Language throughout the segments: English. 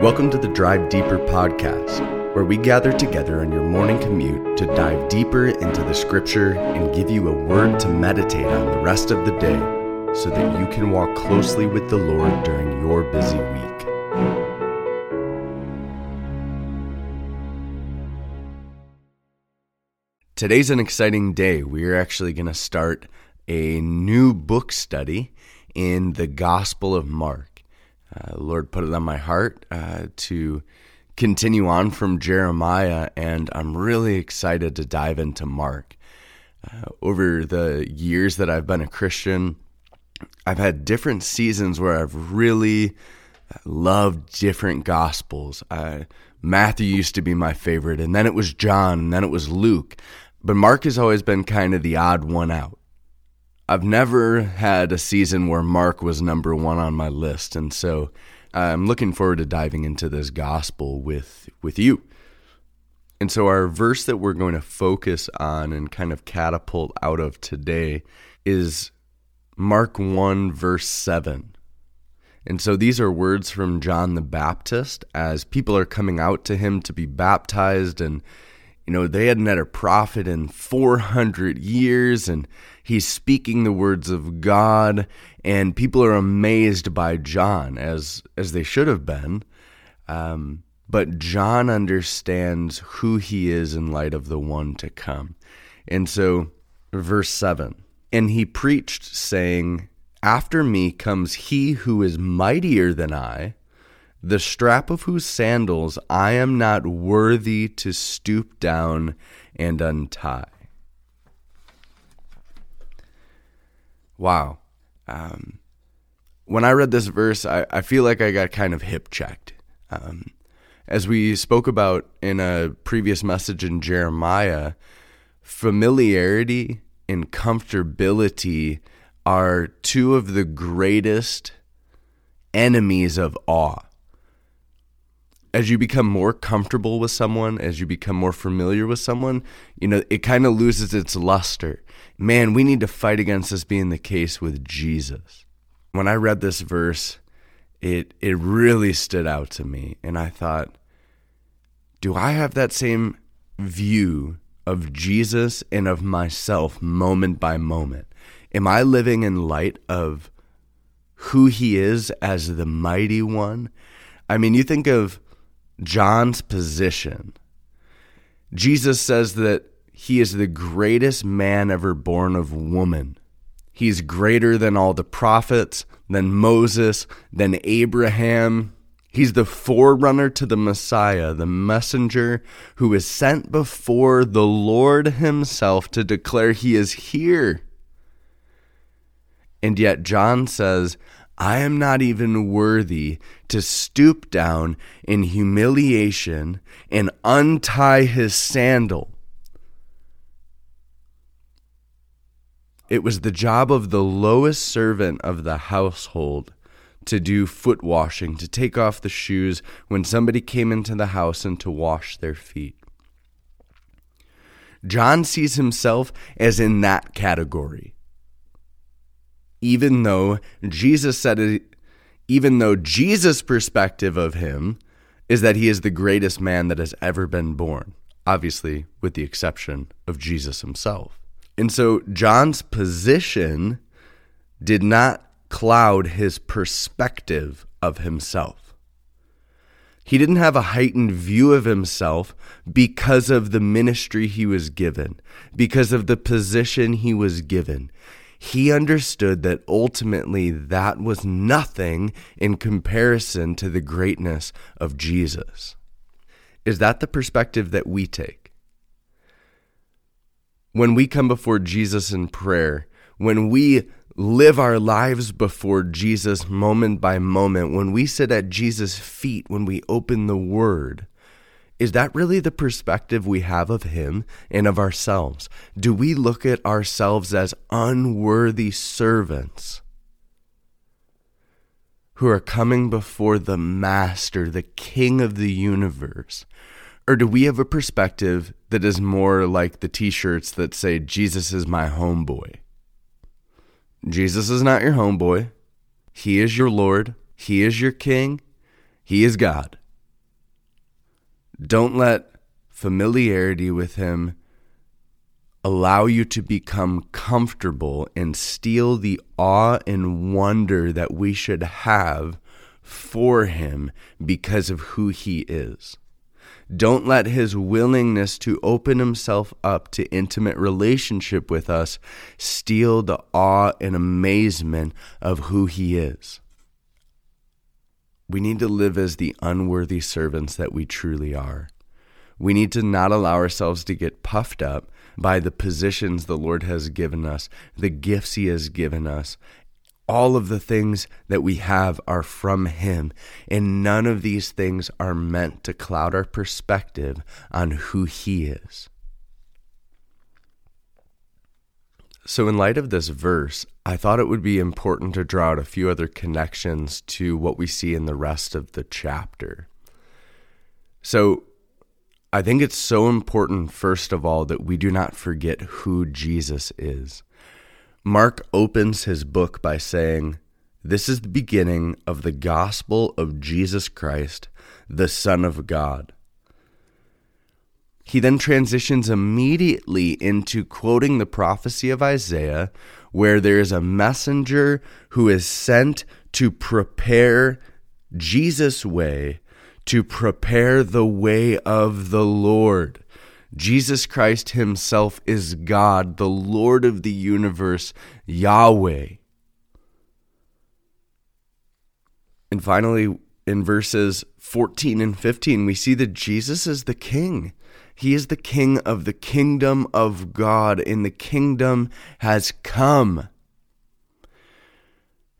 Welcome to the Drive Deeper podcast, where we gather together on your morning commute to dive deeper into the scripture and give you a word to meditate on the rest of the day so that you can walk closely with the Lord during your busy week. Today's an exciting day. We are actually going to start a new book study in the Gospel of Mark. Uh, Lord put it on my heart uh, to continue on from Jeremiah, and I'm really excited to dive into Mark. Uh, over the years that I've been a Christian, I've had different seasons where I've really loved different gospels. Matthew used to be my favorite, and then it was John, and then it was Luke. But Mark has always been kind of the odd one out. I've never had a season where Mark was number one on my list, and so I'm looking forward to diving into this gospel with with you. And so our verse that we're going to focus on and kind of catapult out of today is Mark 1 verse 7. And so these are words from John the Baptist as people are coming out to him to be baptized and you know, they hadn't had a prophet in 400 years, and he's speaking the words of God, and people are amazed by John, as, as they should have been. Um, but John understands who he is in light of the one to come. And so, verse 7 And he preached, saying, After me comes he who is mightier than I the strap of whose sandals I am not worthy to stoop down and untie. Wow. Um, when I read this verse, I, I feel like I got kind of hip checked. Um, as we spoke about in a previous message in Jeremiah, familiarity and comfortability are two of the greatest enemies of awe as you become more comfortable with someone, as you become more familiar with someone, you know, it kind of loses its luster. Man, we need to fight against this being the case with Jesus. When I read this verse, it it really stood out to me and I thought, do I have that same view of Jesus and of myself moment by moment? Am I living in light of who he is as the mighty one? I mean, you think of John's position. Jesus says that he is the greatest man ever born of woman. He's greater than all the prophets, than Moses, than Abraham. He's the forerunner to the Messiah, the messenger who is sent before the Lord himself to declare he is here. And yet, John says, I am not even worthy to stoop down in humiliation and untie his sandal. It was the job of the lowest servant of the household to do foot washing, to take off the shoes when somebody came into the house and to wash their feet. John sees himself as in that category even though Jesus said it, even though Jesus' perspective of him is that he is the greatest man that has ever been born, obviously, with the exception of Jesus himself. And so John's position did not cloud his perspective of himself. He didn't have a heightened view of himself because of the ministry he was given, because of the position he was given he understood that ultimately that was nothing in comparison to the greatness of Jesus. Is that the perspective that we take? When we come before Jesus in prayer, when we live our lives before Jesus moment by moment, when we sit at Jesus' feet, when we open the Word, is that really the perspective we have of Him and of ourselves? Do we look at ourselves as unworthy servants who are coming before the Master, the King of the universe? Or do we have a perspective that is more like the t shirts that say, Jesus is my homeboy? Jesus is not your homeboy. He is your Lord. He is your King. He is God. Don't let familiarity with Him allow you to become comfortable and steal the awe and wonder that we should have for Him because of who He is. Don't let his willingness to open himself up to intimate relationship with us steal the awe and amazement of who he is. We need to live as the unworthy servants that we truly are. We need to not allow ourselves to get puffed up by the positions the Lord has given us, the gifts He has given us, all of the things that we have are from Him, and none of these things are meant to cloud our perspective on who He is. So, in light of this verse, I thought it would be important to draw out a few other connections to what we see in the rest of the chapter. So, I think it's so important, first of all, that we do not forget who Jesus is. Mark opens his book by saying, This is the beginning of the gospel of Jesus Christ, the Son of God. He then transitions immediately into quoting the prophecy of Isaiah, where there is a messenger who is sent to prepare Jesus' way, to prepare the way of the Lord. Jesus Christ Himself is God, the Lord of the universe, Yahweh. And finally, in verses 14 and 15, we see that Jesus is the King. He is the King of the kingdom of God, and the kingdom has come.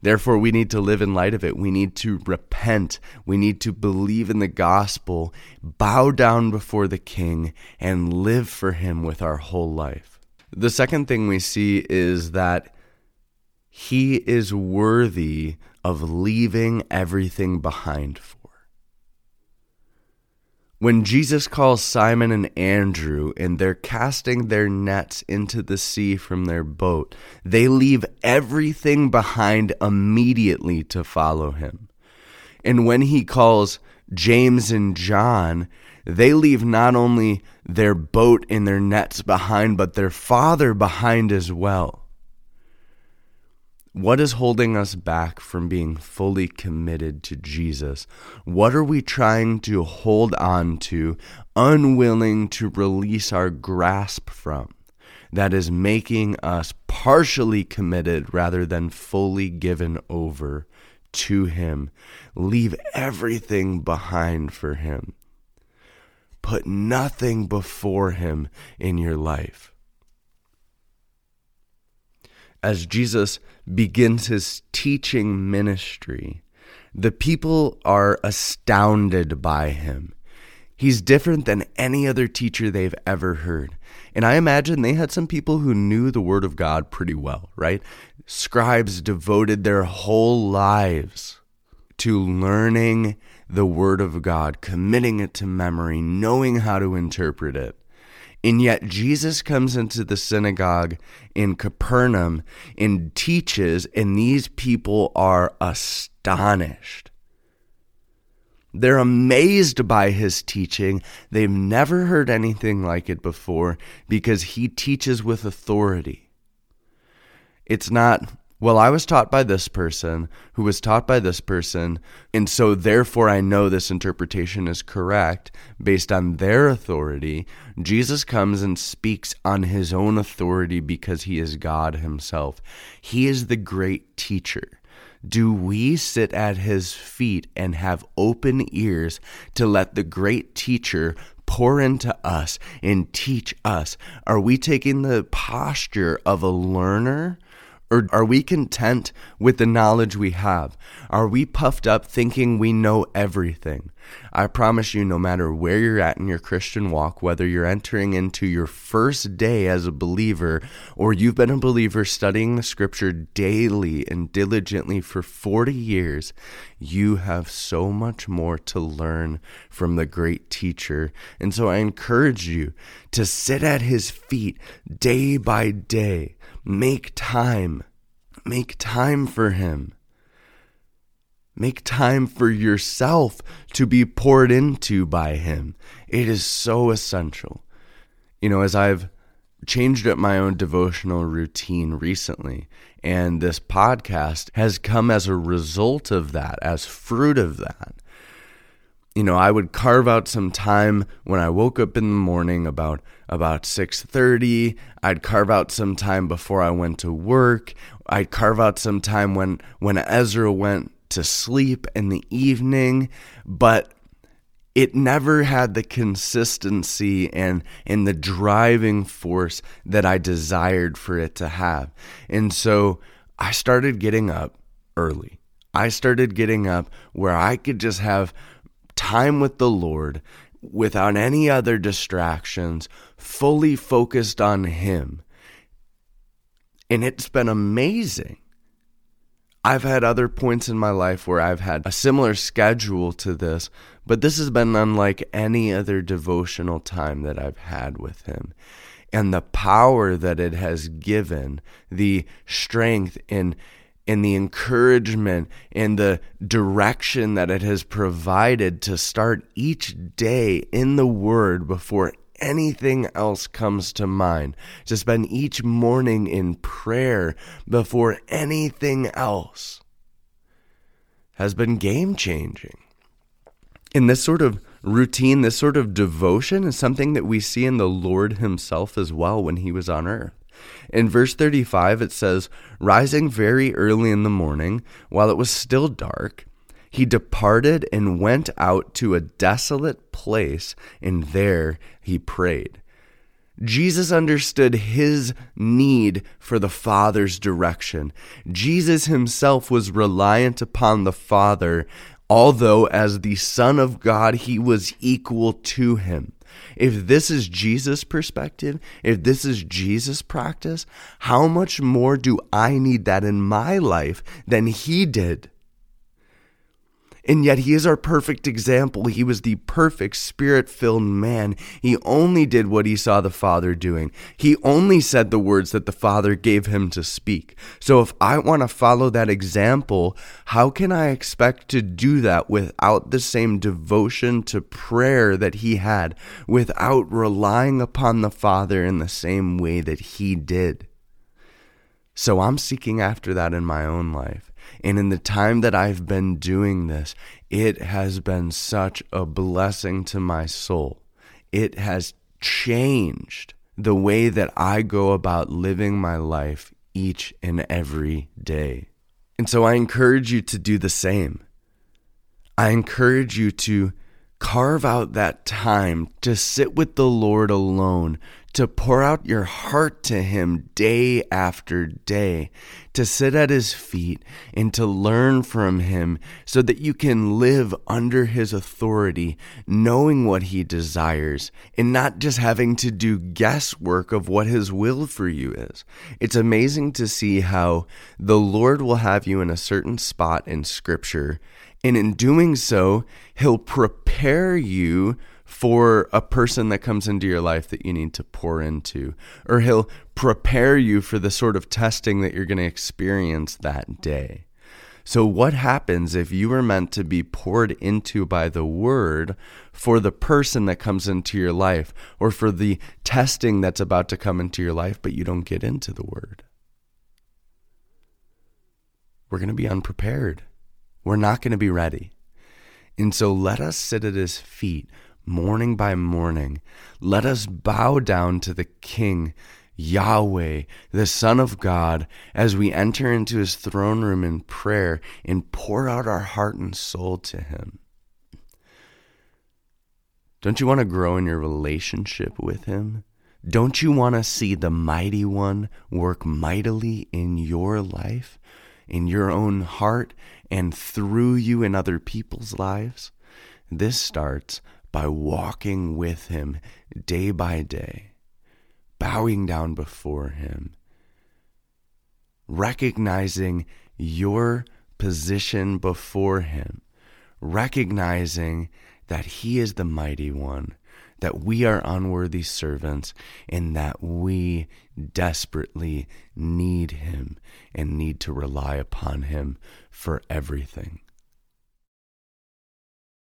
Therefore, we need to live in light of it. We need to repent. We need to believe in the gospel, bow down before the King, and live for Him with our whole life. The second thing we see is that He is worthy of leaving everything behind for. When Jesus calls Simon and Andrew and they're casting their nets into the sea from their boat, they leave everything behind immediately to follow him. And when he calls James and John, they leave not only their boat and their nets behind, but their father behind as well. What is holding us back from being fully committed to Jesus? What are we trying to hold on to, unwilling to release our grasp from, that is making us partially committed rather than fully given over to Him? Leave everything behind for Him. Put nothing before Him in your life as Jesus begins his teaching ministry, the people are astounded by him. He's different than any other teacher they've ever heard. And I imagine they had some people who knew the Word of God pretty well, right? Scribes devoted their whole lives to learning the Word of God, committing it to memory, knowing how to interpret it. And yet Jesus comes into the synagogue in Capernaum and teaches, and these people are astonished. They're amazed by his teaching. They've never heard anything like it before because he teaches with authority. It's not well, I was taught by this person who was taught by this person, and so therefore I know this interpretation is correct based on their authority. Jesus comes and speaks on his own authority because he is God himself. He is the great teacher. Do we sit at his feet and have open ears to let the great teacher pour into us and teach us? Are we taking the posture of a learner? Or are we content with the knowledge we have? Are we puffed up thinking we know everything? I promise you, no matter where you're at in your Christian walk, whether you're entering into your first day as a believer or you've been a believer studying the scripture daily and diligently for 40 years, you have so much more to learn from the great teacher. And so I encourage you to sit at his feet day by day. Make time. Make time for him. Make time for yourself to be poured into by Him. It is so essential. You know, as I've changed up my own devotional routine recently, and this podcast has come as a result of that, as fruit of that. You know, I would carve out some time when I woke up in the morning about about 6:30. I'd carve out some time before I went to work. I'd carve out some time when when Ezra went to sleep in the evening, but it never had the consistency and and the driving force that I desired for it to have. And so I started getting up early. I started getting up where I could just have time with the Lord without any other distractions, fully focused on him. And it's been amazing. I've had other points in my life where I've had a similar schedule to this, but this has been unlike any other devotional time that I've had with Him. And the power that it has given, the strength and and the encouragement and the direction that it has provided to start each day in the Word before anything else comes to mind, to spend each morning in prayer before anything else has been game changing. And this sort of routine, this sort of devotion is something that we see in the Lord Himself as well when He was on earth. In verse 35, it says, Rising very early in the morning, while it was still dark, he departed and went out to a desolate place, and there he prayed. Jesus understood his need for the Father's direction. Jesus himself was reliant upon the Father, although as the Son of God, he was equal to him. If this is Jesus' perspective, if this is Jesus' practice, how much more do I need that in my life than he did? And yet, he is our perfect example. He was the perfect spirit filled man. He only did what he saw the Father doing. He only said the words that the Father gave him to speak. So, if I want to follow that example, how can I expect to do that without the same devotion to prayer that he had, without relying upon the Father in the same way that he did? So, I'm seeking after that in my own life. And in the time that I've been doing this, it has been such a blessing to my soul. It has changed the way that I go about living my life each and every day. And so I encourage you to do the same. I encourage you to carve out that time to sit with the Lord alone, to pour out your heart to Him day after day, to sit at His feet and to learn from Him so that you can live under His authority, knowing what He desires and not just having to do guesswork of what His will for you is. It's amazing to see how the Lord will have you in a certain spot in Scripture, and in doing so, He'll prepare you for a person that comes into your life that you need to pour into, or He'll prepare you for the sort of testing that you're going to experience that day. So, what happens if you are meant to be poured into by the word for the person that comes into your life or for the testing that's about to come into your life, but you don't get into the word? We're going to be unprepared. We're not going to be ready. And so, let us sit at his feet morning by morning. Let us bow down to the King, Yahweh, the Son of God, as we enter into his throne room in prayer and pour out our heart and soul to him. Don't you want to grow in your relationship with him? Don't you want to see the mighty one work mightily in your life, in your own heart, and through you in other people's lives? This starts by walking with Him day by day, bowing down before Him, recognizing your position before Him, recognizing that He is the mighty one, that we are unworthy servants, and that we desperately need Him and need to rely upon Him for everything.